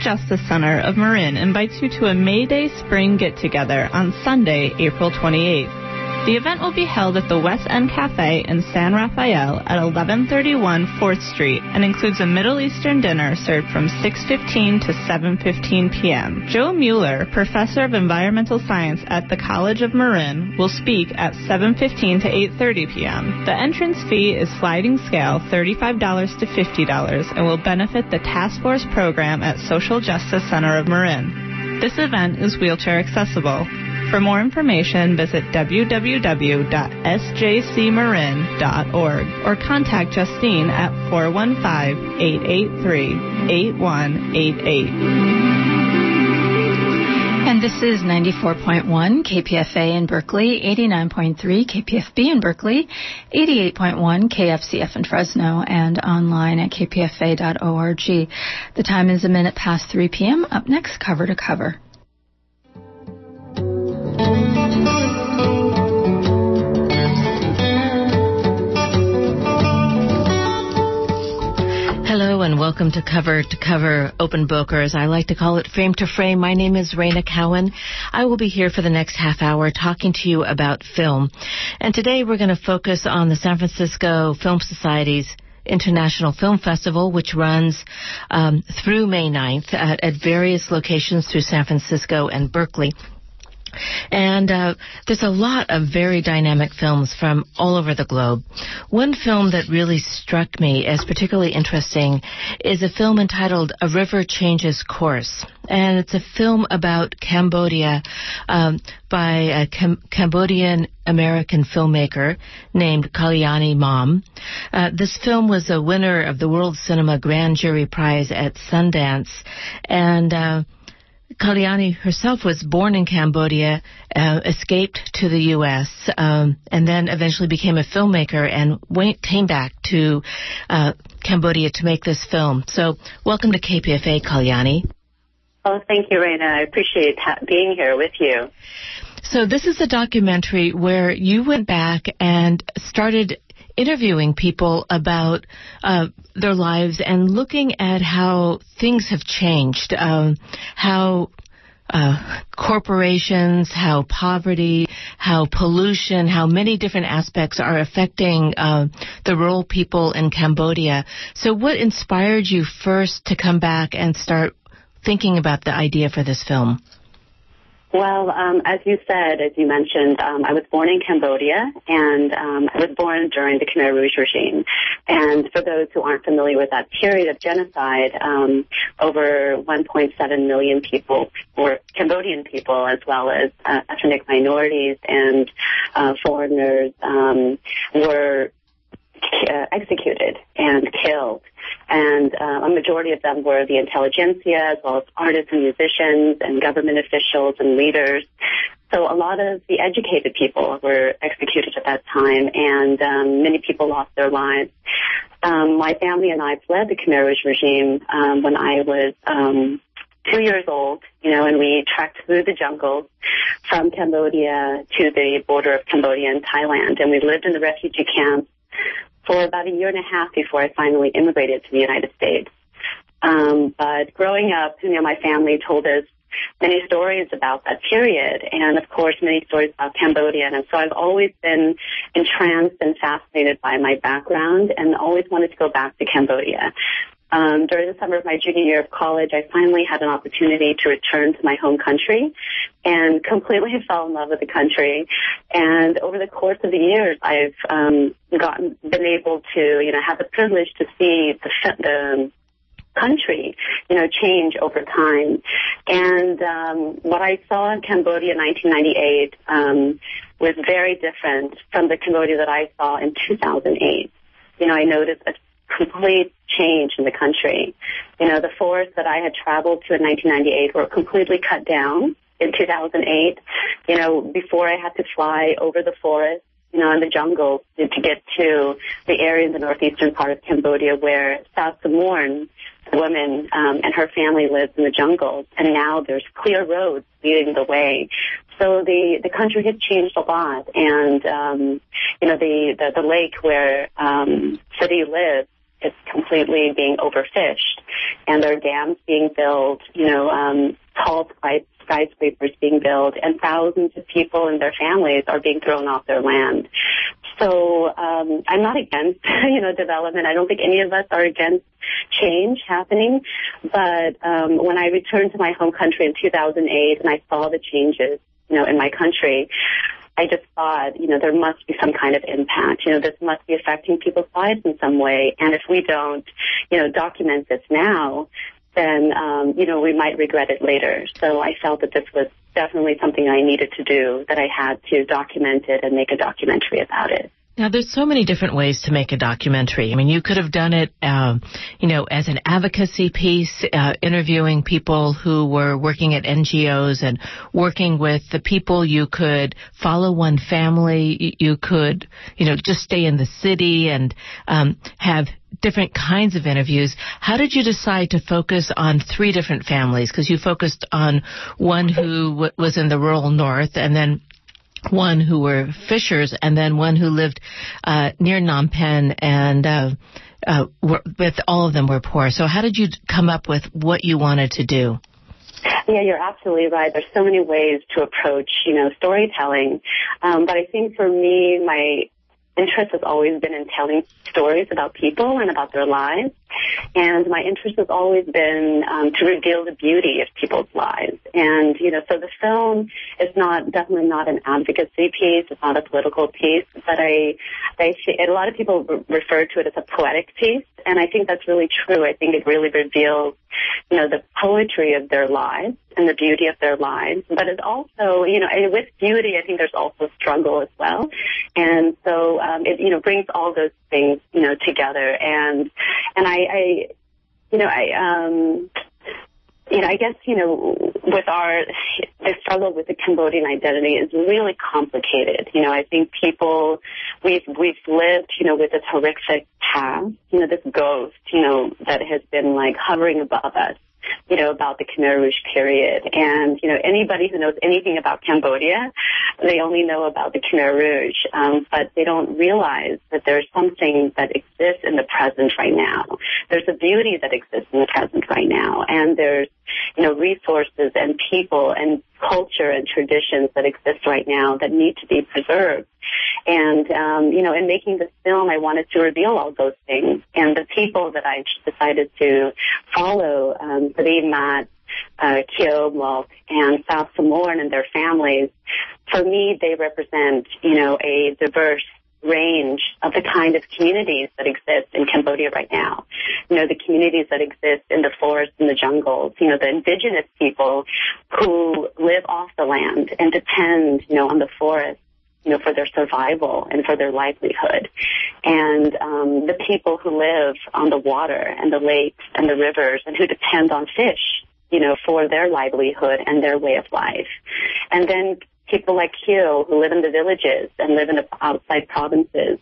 Justice Center of Marin invites you to a May Day spring get together on Sunday, April 28th. The event will be held at the West End Cafe in San Rafael at 1131 4th Street and includes a Middle Eastern dinner served from 6.15 to 7.15 p.m. Joe Mueller, professor of environmental science at the College of Marin, will speak at 7.15 to 8.30 p.m. The entrance fee is sliding scale $35 to $50 and will benefit the Task Force program at Social Justice Center of Marin. This event is wheelchair accessible. For more information, visit www.sjcmarin.org or contact Justine at 415-883-8188. And this is 94.1 KPFA in Berkeley, 89.3 KPFB in Berkeley, 88.1 KFCF in Fresno, and online at kpfa.org. The time is a minute past 3 p.m. Up next, cover to cover. And welcome to Cover to Cover Open Book, or as I like to call it, Frame to Frame. My name is Reyna Cowan. I will be here for the next half hour talking to you about film. And today we're going to focus on the San Francisco Film Society's International Film Festival, which runs um, through May 9th at, at various locations through San Francisco and Berkeley. And uh, there's a lot of very dynamic films from all over the globe. One film that really struck me as particularly interesting is a film entitled A River Changes Course. And it's a film about Cambodia um, by a Cam- Cambodian American filmmaker named Kalyanee Mam. Uh, this film was a winner of the World Cinema Grand Jury Prize at Sundance. And uh, Kalyanee herself was born in Cambodia, uh, escaped to the U.S., um, and then eventually became a filmmaker and went, came back to uh, Cambodia to make this film. So, welcome to KPFA, Kalyanee. Oh, thank you, Reyna. I appreciate ha- being here with you. So, this is a documentary where you went back and started interviewing people about uh, their lives and looking at how things have changed, um, how uh, corporations, how poverty, how pollution, how many different aspects are affecting uh, the rural people in Cambodia. So, what inspired you first to come back and start thinking about the idea for this film? Well, um, as you said, as you mentioned, um, I was born in Cambodia, and um, I was born during the Khmer Rouge regime. And for those who aren't familiar with that period of genocide, um, over 1.7 million people, or Cambodian people, as well as uh, ethnic minorities and uh, foreigners, um, were uh, executed and killed. And uh, a majority of them were the intelligentsia, as well as artists and musicians and government officials and leaders. So a lot of the educated people were executed at that time, and um, many people lost their lives. Um, my family and I fled the Khmer Rouge regime um, when I was um, two years old, you know, and we trekked through the jungle from Cambodia to the border of Cambodia and Thailand, and we lived in the refugee camps for about a year and a half before I finally immigrated to the United States. Um, but growing up, you know, my family told us many stories about that period, and of course, many stories about Cambodia. And so I've always been entranced and fascinated by my background, and always wanted to go back to Cambodia. Um, during the summer of my junior year of college, I finally had an opportunity to return to my home country and completely fell in love with the country. And over the course of the years, I've um, gotten been able to, you know, have the privilege to see the, the country, you know, change over time. And um, what I saw in Cambodia in 1998 um, was very different from the Cambodia that I saw in 2008. You know, I noticed a complete change in the country. You know, the forests that I had traveled to in 1998 were completely cut down in 2008. You know, before I had to fly over the forest, you know, in the jungle to get to the area in the northeastern part of Cambodia where South Samorn, the woman um, and her family lives in the jungle, and now there's clear roads leading the way. So the the country has changed a lot, and um, you know the, the the lake where um, City lives it's completely being overfished, and there are dams being built, you know, um, tall skyscrapers being built, and thousands of people and their families are being thrown off their land. So um, I'm not against, you know, development. I don't think any of us are against change happening. But um, when I returned to my home country in 2008 and I saw the changes, you know, in my country, I just thought, you know, there must be some kind of impact. You know, this must be affecting people's lives in some way. And if we don't, you know, document this now, then, um, you know, we might regret it later. So I felt that this was definitely something I needed to do, that I had to document it and make a documentary about it. Now, there's so many different ways to make a documentary. I mean, you could have done it, um, you know, as an advocacy piece, uh, interviewing people who were working at NGOs and working with the people. You could follow one family. You could, you know, just stay in the city and um, have different kinds of interviews. How did you decide to focus on three different families? Because you focused on one who w- was in the rural north, and then one who were fishers and then one who lived uh, near Phnom Penh and uh, uh, were, with all of them were poor. So how did you come up with what you wanted to do? Yeah, you're absolutely right. There's so many ways to approach, you know, storytelling. Um, but I think for me, my interest has always been in telling stories about people and about their lives. And my interest has always been um, to reveal the beauty of people's lives. And, you know, so the film is not, definitely not an advocacy piece. It's not a political piece, but I, I see, a lot of people re- refer to it as a poetic piece. And I think that's really true. I think it really reveals, you know, the poetry of their lives and the beauty of their lives. But it's also, you know, and with beauty, I think there's also struggle as well. And so, um, it, you know, brings all those things, you know, together. And, and I, I you know, I, um, you know, I guess, you know, with our, the struggle with the Cambodian identity is really complicated. You know, I think people, we've, we've lived, you know, with this horrific past, you know, this ghost, you know, that has been like hovering above us you know, about the Khmer Rouge period. And, you know, anybody who knows anything about Cambodia, they only know about the Khmer Rouge, um, but they don't realize that there's something that exists in the present right now. There's a beauty that exists in the present right now. And there's, you know, resources and people and culture and traditions that exist right now that need to be preserved. And, um, you know, in making this film, I wanted to reveal all those things. And the people that I decided to follow, um, Sri Mat, uh, Mok, and South Samoan and their families, for me, they represent, you know, a diverse range of the kind of communities that exist in Cambodia right now. You know, the communities that exist in the forests and the jungles, you know, the indigenous people who live off the land and depend, you know, on the forest you know, for their survival and for their livelihood. And um, the people who live on the water and the lakes and the rivers and who depend on fish, you know, for their livelihood and their way of life. And then people like you who live in the villages and live in the outside provinces,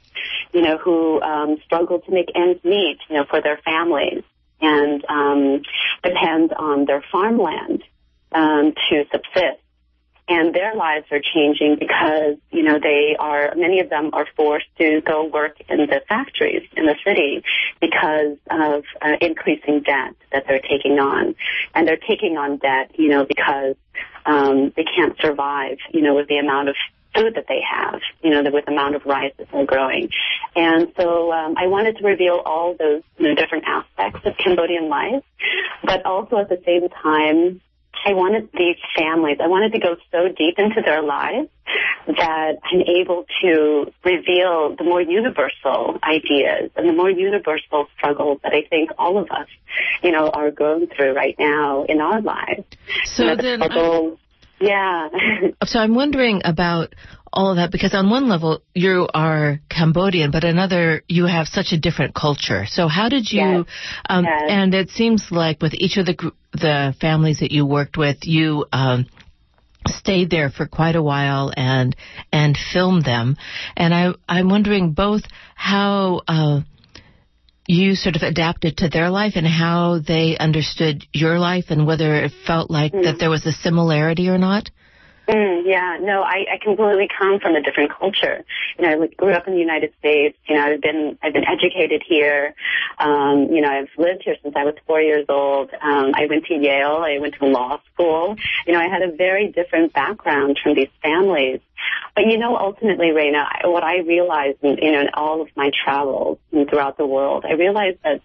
you know, who um, struggle to make ends meet, you know, for their families and um, depend on their farmland um, to subsist and their lives are changing because you know they are many of them are forced to go work in the factories in the city because of uh, increasing debt that they're taking on and they're taking on debt you know because um, they can't survive you know with the amount of food that they have, you know, with the amount of rice that they're growing. And so um, I wanted to reveal all those you know, different aspects of Cambodian life, but also at the same time I wanted these families, I wanted to go so deep into their lives that I'm able to reveal the more universal ideas and the more universal struggles that I think all of us, you know, are going through right now in our lives. So you know, then, the yeah. so I'm wondering about all of that because on one level you are Cambodian, but another you have such a different culture. So how did you? Yes. Um, yes. And it seems like with each of the the families that you worked with, you. Um, stayed there for quite a while and and filmed them and i i'm wondering both how uh you sort of adapted to their life and how they understood your life and whether it felt like mm. that there was a similarity or not Mm, yeah, no, I, I completely come from a different culture. You know, I grew up in the United States. You know, I've been I've been educated here. Um, you know, I've lived here since I was four years old. Um, I went to Yale. I went to law school. You know, I had a very different background from these families. But you know, ultimately, Reyna, what I realized, in, you know, in all of my travels throughout the world, I realized that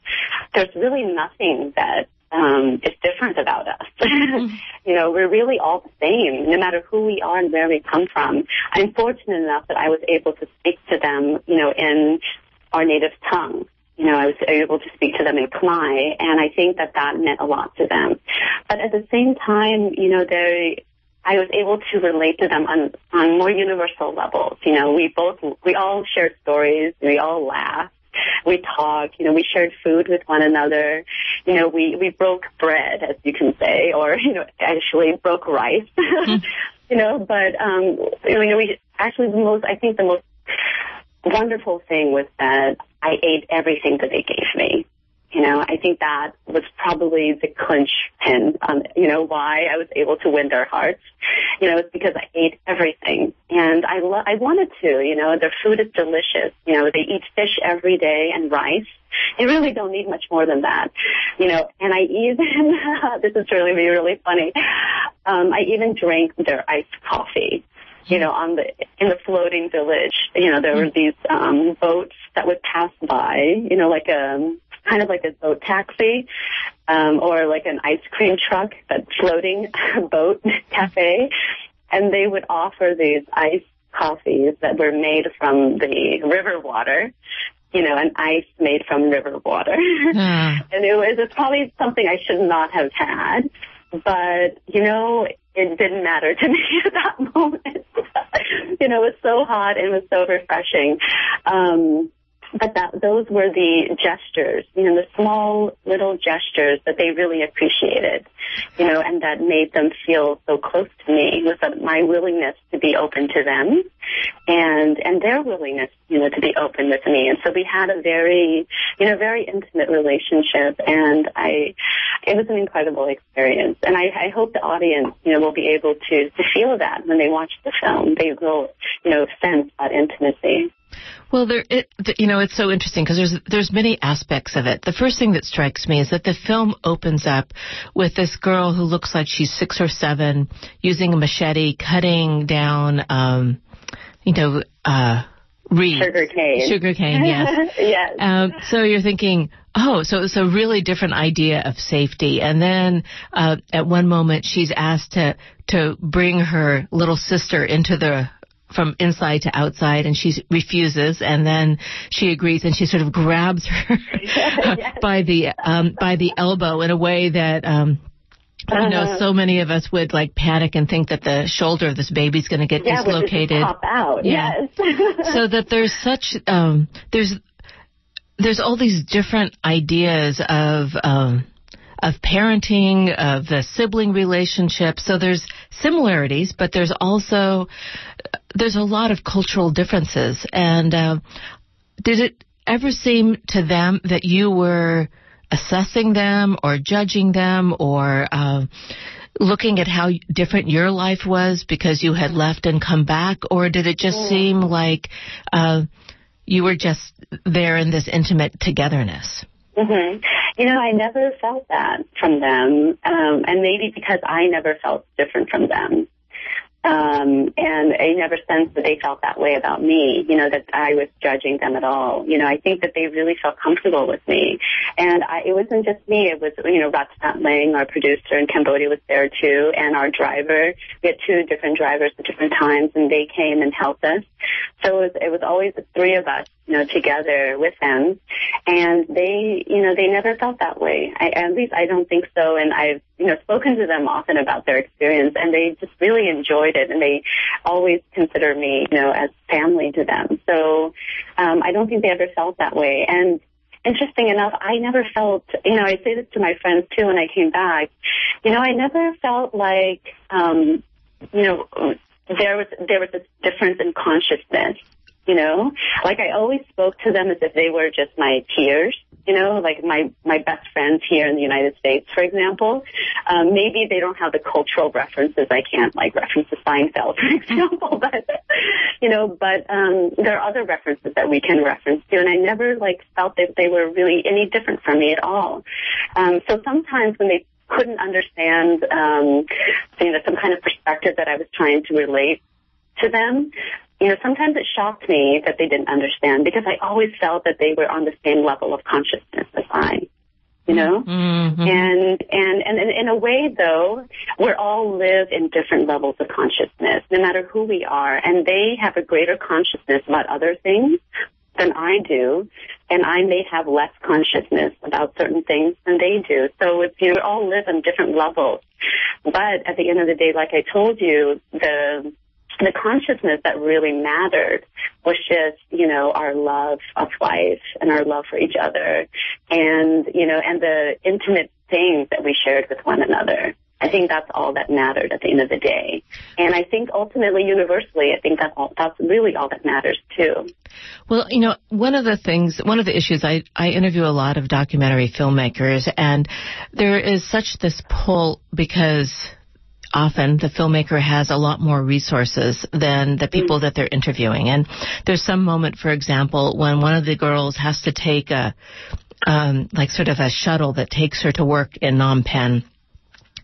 there's really nothing that um, is different about us. Mm-hmm. you know, we're really all the same, no matter who we are and where we come from. I'm fortunate enough that I was able to speak to them, you know, in our native tongue. You know, I was able to speak to them in Khmer, and I think that that meant a lot to them. But at the same time, you know, they, I was able to relate to them on on more universal levels. You know, we both we all shared stories, we all laughed, we talked, you know, we shared food with one another. You know, we, we broke bread, as you can say, or, you know, actually broke rice. mm you know, but, um, you know, we actually the most, I think the most wonderful thing was that I ate everything that they gave me. You know, I think that was probably the clinch pin on, you know, why I was able to win their hearts. You know, it's because I ate everything and I lo- I wanted to, you know, their food is delicious. You know, they eat fish every day and rice. They really don't need much more than that, you know, and I even, this is really, really funny. Um, I even drank their iced coffee you know, on the in the floating village, you know, there were these um boats that would pass by, you know, like a um, kind of like a boat taxi um, or like an ice cream truck, but floating boat cafe. And they would offer these ice coffees that were made from the river water you know, an ice made from river water. Mm. and it was it's probably something I should not have had. But, you know, it didn't matter to me at that moment. you know, it was so hot and it was so refreshing. Um, but that those were the gestures, you know, the small little gestures that they really appreciated, you know, and that made them feel so close to me was my willingness to be open to them and and their willingness, you know, to be open with me. And so we had a very, you know, very intimate relationship and I it was an incredible experience. And I, I hope the audience, you know, will be able to, to feel that when they watch the film. They will, you know, sense that intimacy. Well, there, it, you know, it's so interesting because there's there's many aspects of it. The first thing that strikes me is that the film opens up with this girl who looks like she's six or seven, using a machete, cutting down, um, you know, uh, reeds. Sugar cane. Sugar cane, yes. yes. Um, so you're thinking, oh, so it's a really different idea of safety. And then uh, at one moment, she's asked to to bring her little sister into the from inside to outside and she refuses and then she agrees and she sort of grabs her yes. by the um by the elbow in a way that um you know, uh-huh. so many of us would like panic and think that the shoulder of this baby's going to get yeah, dislocated. Pop out. Yeah. Yes. so that there's such um, there's there's all these different ideas of um, of parenting, of the sibling relationship. So there's similarities, but there's also there's a lot of cultural differences. And uh, did it ever seem to them that you were assessing them or judging them or uh, looking at how different your life was because you had left and come back, or did it just seem like uh, you were just there in this intimate togetherness? Mm-hmm. You know, I never felt that from them, um, and maybe because I never felt different from them. Um, and I never sensed that they felt that way about me, you know, that I was judging them at all. You know, I think that they really felt comfortable with me. And I, it wasn't just me, it was, you know, Ratsat Lang, our producer in Cambodia was there too, and our driver. We had two different drivers at different times, and they came and helped us. So it was, it was always the three of us, you know, together with them. And they, you know, they never felt that way. I, at least I don't think so. And I've, you know, spoken to them often about their experience and they just really enjoyed it and they always consider me, you know, as family to them. So, um, I don't think they ever felt that way. And interesting enough, I never felt, you know, I say this to my friends too when I came back, you know, I never felt like, um, you know, there was, there was a difference in consciousness you know? Like I always spoke to them as if they were just my peers. you know, like my, my best friends here in the United States, for example. Um, maybe they don't have the cultural references. I can't like reference to Seinfeld, for example, but, you know, but, um, there are other references that we can reference to and I never like felt that they were really any different from me at all. Um, so sometimes when they couldn't understand, um, you know, some kind of perspective that I was trying to relate to them, you know, sometimes it shocked me that they didn't understand because I always felt that they were on the same level of consciousness as I. You know, Mm-hmm. and and and in a way, though, we all live in different levels of consciousness, no matter who we are, and they have a greater consciousness about other things than I do, and I may have less consciousness about certain things than they do. So it's, you know, we all live on different levels. But at the end of the day, like I told you, the the consciousness that really mattered was just, you know, our love of life and our love for each other and, you know, and the intimate things that we shared with one another. I think that's all that mattered at the end of the day. And I think ultimately, universally, I think that's all, that's really all that matters too. Well, you know, one of the things, one of the issues, I, I interview a lot of documentary filmmakers, and there is such this pull because often the filmmaker has a lot more resources than the people that they're interviewing. And there's some moment, for example, when one of the girls has to take a, um, like sort of a shuttle that takes her to work in Phnom Penh.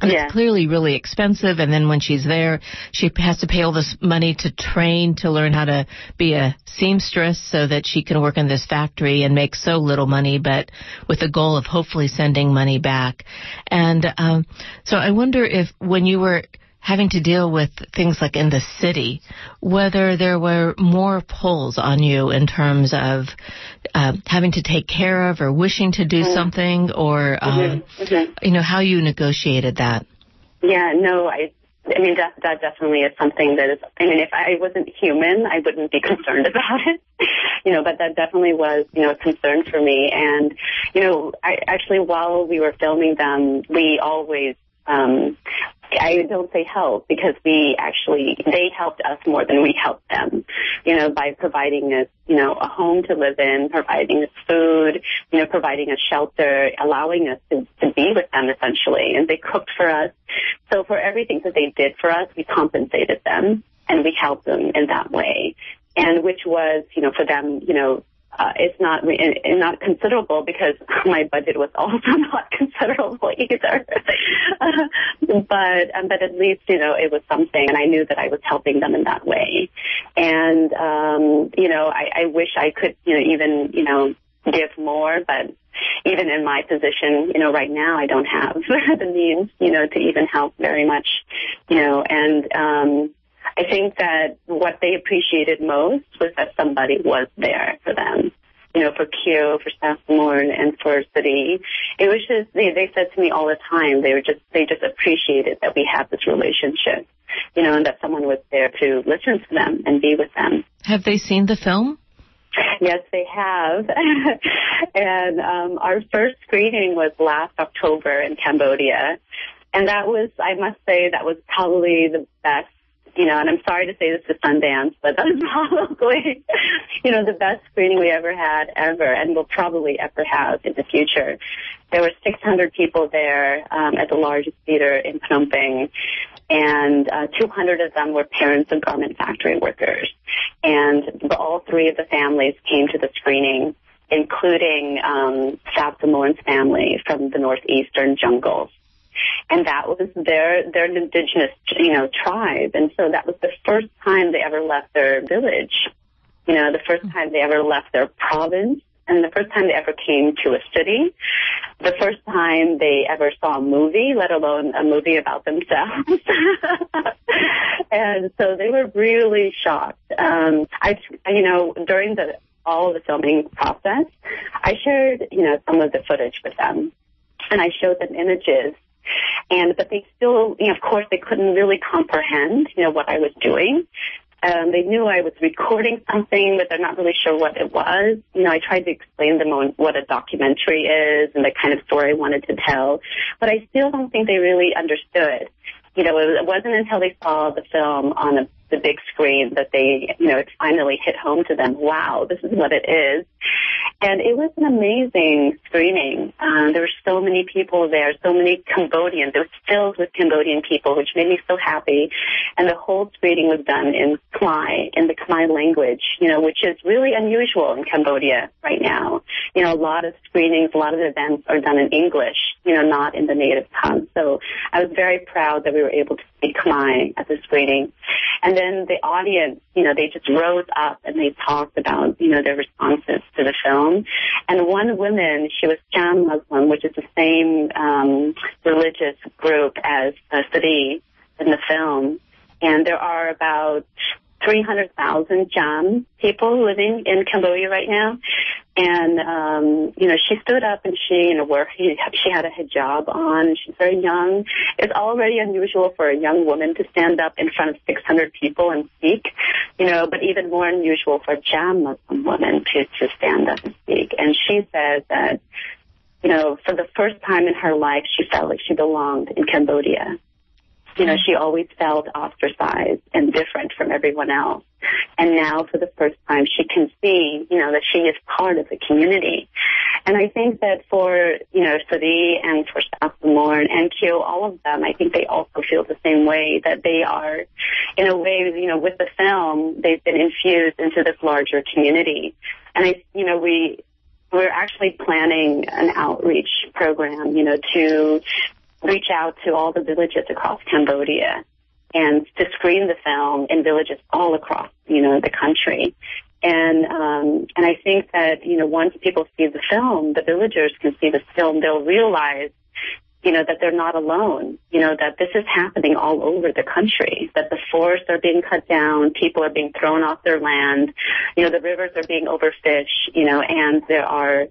And Yeah. it's clearly really expensive. And then when she's there, she has to pay all this money to train to learn how to be a seamstress so that she can work in this factory and make so little money, but with the goal of hopefully sending money back. And um, so I wonder if when you were having to deal with things like in the city, whether there were more pulls on you in terms of uh, having to take care of or wishing to do something or, um, Mhm. you know, how you negotiated that. Yeah, no, I, I mean, that, that definitely is something that is, I mean, if I wasn't human, I wouldn't be concerned about it, you know, but that definitely was, you know, a concern for me. And, you know, I actually, while we were filming them, we always, um, I don't say help because we actually, they helped us more than we helped them, you know, by providing us, you know, a home to live in, providing us food, you know, providing us shelter, allowing us to, to be with them essentially. And they cooked for us. So for everything that they did for us, we compensated them and we helped them in that way. And which was, you know, for them, you know, uh, it's not re- and not considerable because my budget was also not considerable either. but um, but at least you know it was something, and I knew that I was helping them in that way. And um, you know, I, I wish I could you know even you know give more, but even in my position, you know, right now I don't have the means, you know, to even help very much, you know, and um, I think that what they appreciated most was that somebody was there for them. You know, for Q, for Saffron, and for City. It was just, they, they said to me all the time, they were just, they just appreciated that we have this relationship. You know, and that someone was there to listen to them and be with them. Have they seen the film? Yes, they have. and um, our first screening was last October in Cambodia. And that was, I must say, that was probably the best, you know, and I'm sorry to say this to Sundance, but that was probably, you know, the best screening we ever had ever and will probably ever have in the future. There were 600 people there um, at the largest theater in Phnom Penh, and uh, 200 of them were parents of garment factory workers. And the, all three of the families came to the screening, including um, South Samoan's family from the northeastern jungles. And that was their their indigenous, you know, tribe. And so that was the first time they ever left their village. You know, the first time they ever left their province and the first time they ever came to a city, the first time they ever saw a movie, let alone a movie about themselves. and so they were really shocked. Um, I, you know, during the all the filming process, I shared, you know, some of the footage with them, and I showed them images. And but they still, you know, of course, they couldn't really comprehend, you know, what I was doing. Um, they knew I was recording something, but they're not really sure what it was. You know, I tried to explain to them on what a documentary is and the kind of story I wanted to tell, but I still don't think they really understood. You know, it wasn't until they saw the film on a, the big screen that they, you know, it finally hit home to them. Wow, this is what it is. And it was an amazing screening. Um, there were so many people there, so many Cambodians. It was filled with Cambodian people, which made me so happy. And the whole screening was done in Khmer, in the Khmer language, you know, which is really unusual in Cambodia right now. You know, a lot of screenings, a lot of events are done in English, you know, not in the native tongue. So I was very proud that we were able to speak Khmer at the screening. And then the audience, you know, they just rose up and they talked about, you know, their responses to the film. And one woman, she was Cham Muslim, which is the same um, religious group as uh, Sadi in the film. And there are about 300,000 Cham people living in Cambodia right now. And, um, you know, she stood up and she, you know, where she, had a hijab on. She's very young. It's already unusual for a young woman to stand up in front of 600 people and speak, you know, but even more unusual for a Cham Muslim woman to, to stand up and speak. And she says that, you know, for the first time in her life, she felt like she belonged in Cambodia you know, mm-hmm. she always felt ostracized and different from everyone else. And now for the first time she can see, you know, that she is part of the community. And I think that for, you know, Sadi and for Timor and Kyo, all of them, I think they also feel the same way that they are, in a way, you know, with the film, they've been infused into this larger community. And I, you know, we, we're actually planning an outreach program, you know, to reach out to all the villages across Cambodia and to screen the film in villages all across, you know, the country. And um, and I think that you know once people see the film, the villagers can see the film, they'll realize, you know, that they're not alone. You know that this is happening all over the country. That the forests are being cut down, people are being thrown off their land. You know, the rivers are being overfished. You know, and there are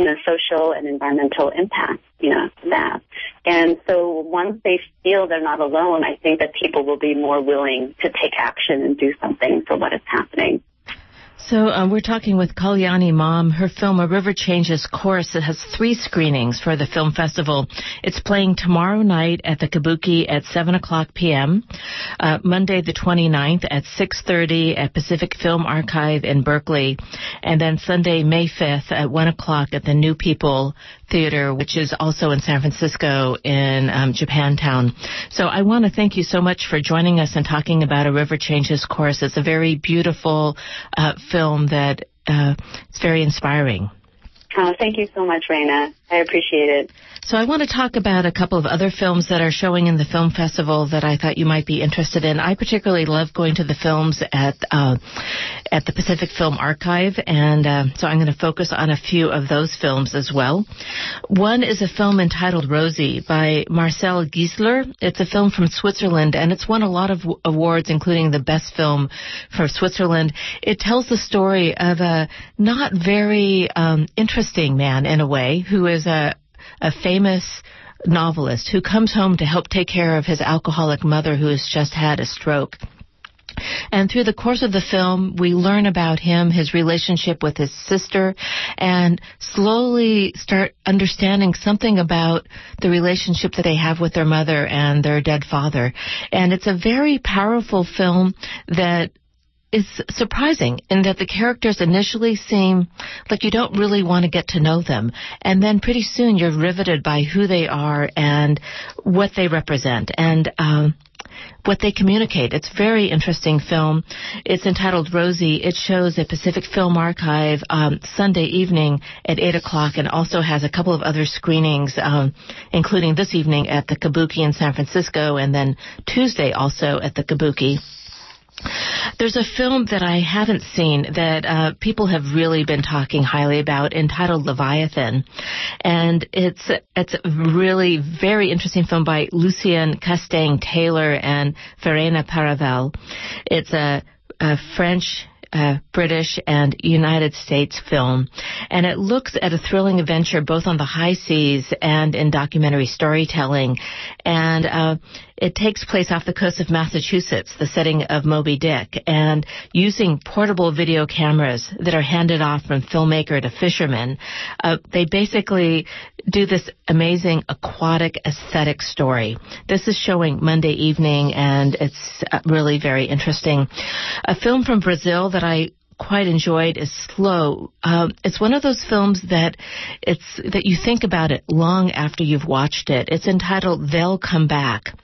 you know, social and environmental impact, you know, that. And so once they feel they're not alone, I think that people will be more willing to take action and do something for what is happening. So um, we're talking with Kalyanee Mam. Her film A River Changes Course it has three screenings for the film festival. It's playing tomorrow night at the Kabuki at 7 o'clock p.m., uh, Monday the 29th at 6.30 at Pacific Film Archive in Berkeley, and then Sunday, May 5th at 1 o'clock at the New People Theater, which is also in San Francisco in um, Japantown. So I want to thank you so much for joining us and talking about A River Changes Course. It's a very beautiful uh, film that uh, it's very inspiring. Oh, thank you so much, Reyna. I appreciate it. So I want to talk about a couple of other films that are showing in the film festival that I thought you might be interested in. I particularly love going to the films at uh, at the Pacific Film Archive, and uh, so I'm going to focus on a few of those films as well. One is a film entitled Rosie by Marcel Gisler. It's a film from Switzerland, and it's won a lot of awards, including the best film for Switzerland. It tells the story of a not very um, interesting man in a way who is a a famous novelist who comes home to help take care of his alcoholic mother who has just had a stroke. And through the course of the film, we learn about him, his relationship with his sister, and slowly start understanding something about the relationship that they have with their mother and their dead father. And it's a very powerful film that is surprising in that the characters initially seem like you don't really want to get to know them. And then pretty soon you're riveted by who they are and what they represent and um, what they communicate. It's very interesting film. It's entitled Rosie. It shows at Pacific Film Archive um, Sunday evening at 8 o'clock and also has a couple of other screenings, um, including this evening at the Kabuki in San Francisco and then Tuesday also at the Kabuki. There's a film that I haven't seen that uh, people have really been talking highly about, entitled Leviathan, and it's it's a really very interesting film by Lucien Castaing Taylor and Verena Paravel. It's a, a French uh, British and United States film, and it looks at a thrilling adventure both on the high seas and in documentary storytelling. And uh, it takes place off the coast of Massachusetts, the setting of Moby Dick, and using portable video cameras that are handed off from filmmaker to fisherman, uh, they basically do this amazing aquatic aesthetic story. This is showing Monday evening, and it's uh, really very interesting. A film from Brazil that I quite enjoyed is Slow. Um, it's one of those films that it's that you think about it long after you've watched it. It's entitled They'll Come Back.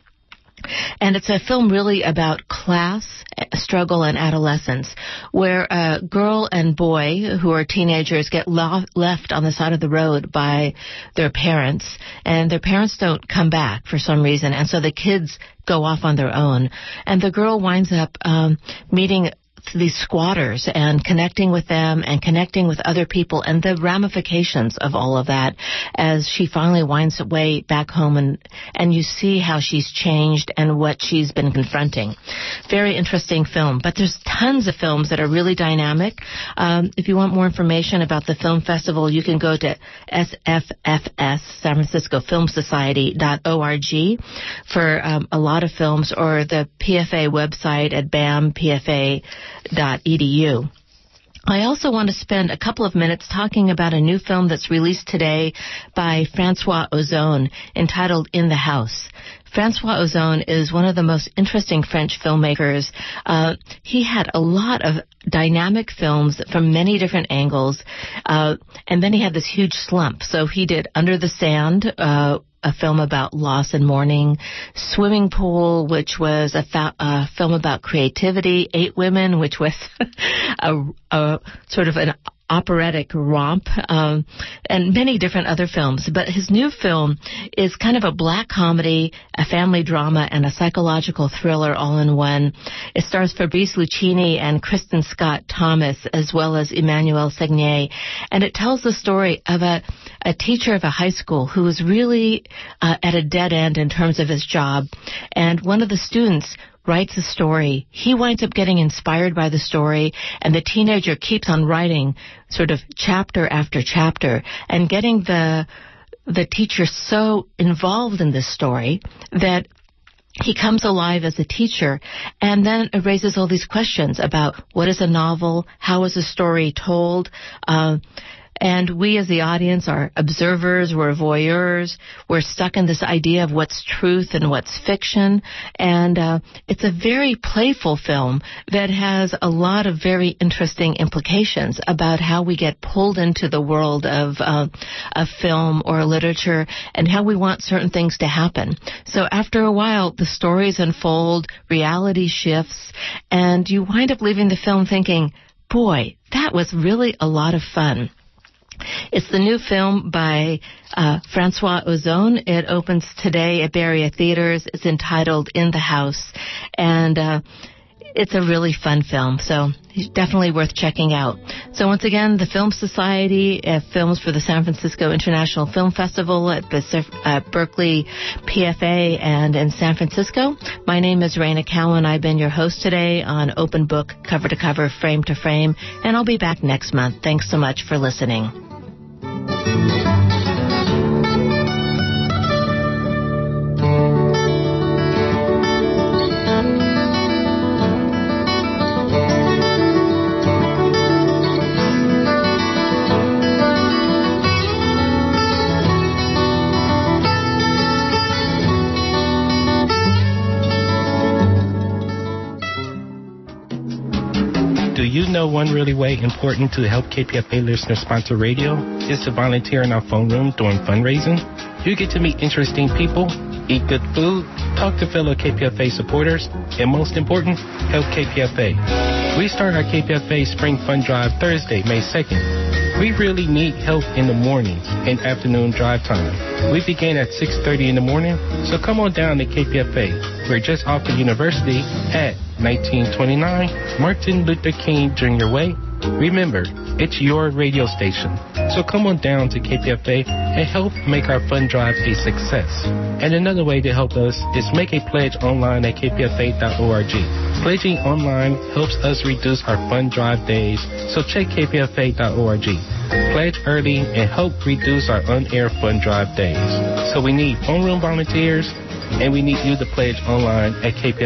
And it's a film really about class, struggle, and adolescence, where a girl and boy who are teenagers get lo- left on the side of the road by their parents, and their parents don't come back for some reason, and so the kids go off on their own. And the girl winds up um, meeting these squatters and connecting with them and connecting with other people and the ramifications of all of that as she finally winds her way back home and and you see how she's changed and what she's been confronting. Very interesting film, but there's tons of films that are really dynamic. Um, if you want more information about the film festival, you can go to SFFS San Francisco Film Society.org for um, a lot of films or the PFA website at BAMPFA edu. I also want to spend a couple of minutes talking about a new film that's released today by Francois Ozon entitled In the House. Francois Ozon is one of the most interesting French filmmakers. Uh, he had a lot of dynamic films from many different angles, uh, and then he had this huge slump. So he did Under the Sand, uh, a film about loss and mourning, Swimming Pool, which was a, fa- a film about creativity, Eight Women, which was a, a sort of an operatic romp, um, and many different other films. But his new film is kind of a black comedy, a family drama, and a psychological thriller all in one. It stars Fabrice Luchini and Kristin Scott Thomas, as well as Emmanuelle Seigner, and it tells the story of a, a teacher of a high school who was really uh, at a dead end in terms of his job, and one of the students writes a story. He winds up getting inspired by the story, and the teenager keeps on writing sort of chapter after chapter and getting the the teacher so involved in this story that he comes alive as a teacher and then it raises all these questions about what is a novel, how is a story told, uh, and we as the audience are observers, we're voyeurs, we're stuck in this idea of what's truth and what's fiction. And uh, it's a very playful film that has a lot of very interesting implications about how we get pulled into the world of, uh, film or literature and how we want certain things to happen. So after a while, the stories unfold, reality shifts, and you wind up leaving the film thinking, boy, that was really a lot of fun. It's the new film by uh, Francois Ozon. It opens today at Berea Theaters. It's entitled In the House, and uh, it's a really fun film. So definitely worth checking out. So once again, the Film Society uh, films for the San Francisco International Film Festival at the uh, Berkeley PFA and in San Francisco. My name is Reyna Cowan. I've been your host today on Open Book, Cover to Cover, Frame to Frame, and I'll be back next month. Thanks so much for listening. Thank you. Know one really way important to help KPFA listeners sponsor radio is to volunteer in our phone room during fundraising. You get to meet interesting people, eat good food, talk to fellow KPFA supporters, and most important, help KPFA. We start our KPFA Spring Fund Drive Thursday, May 2nd. We really need help in the morning and afternoon drive time. We begin at 6.30 in the morning, so come on down to KPFA. We're just off the university at 1929 Martin Luther King Jr. Way. Remember, it's your radio station. So come on down to KPFA and help make our fund drive a success. And another way to help us is make a pledge online at kpfa.org. Pledging online helps us reduce our fund drive days, so check kpfa.org. Pledge early and help reduce our unair fund drive days. So we need phone room volunteers and we need you to pledge online at KPFA.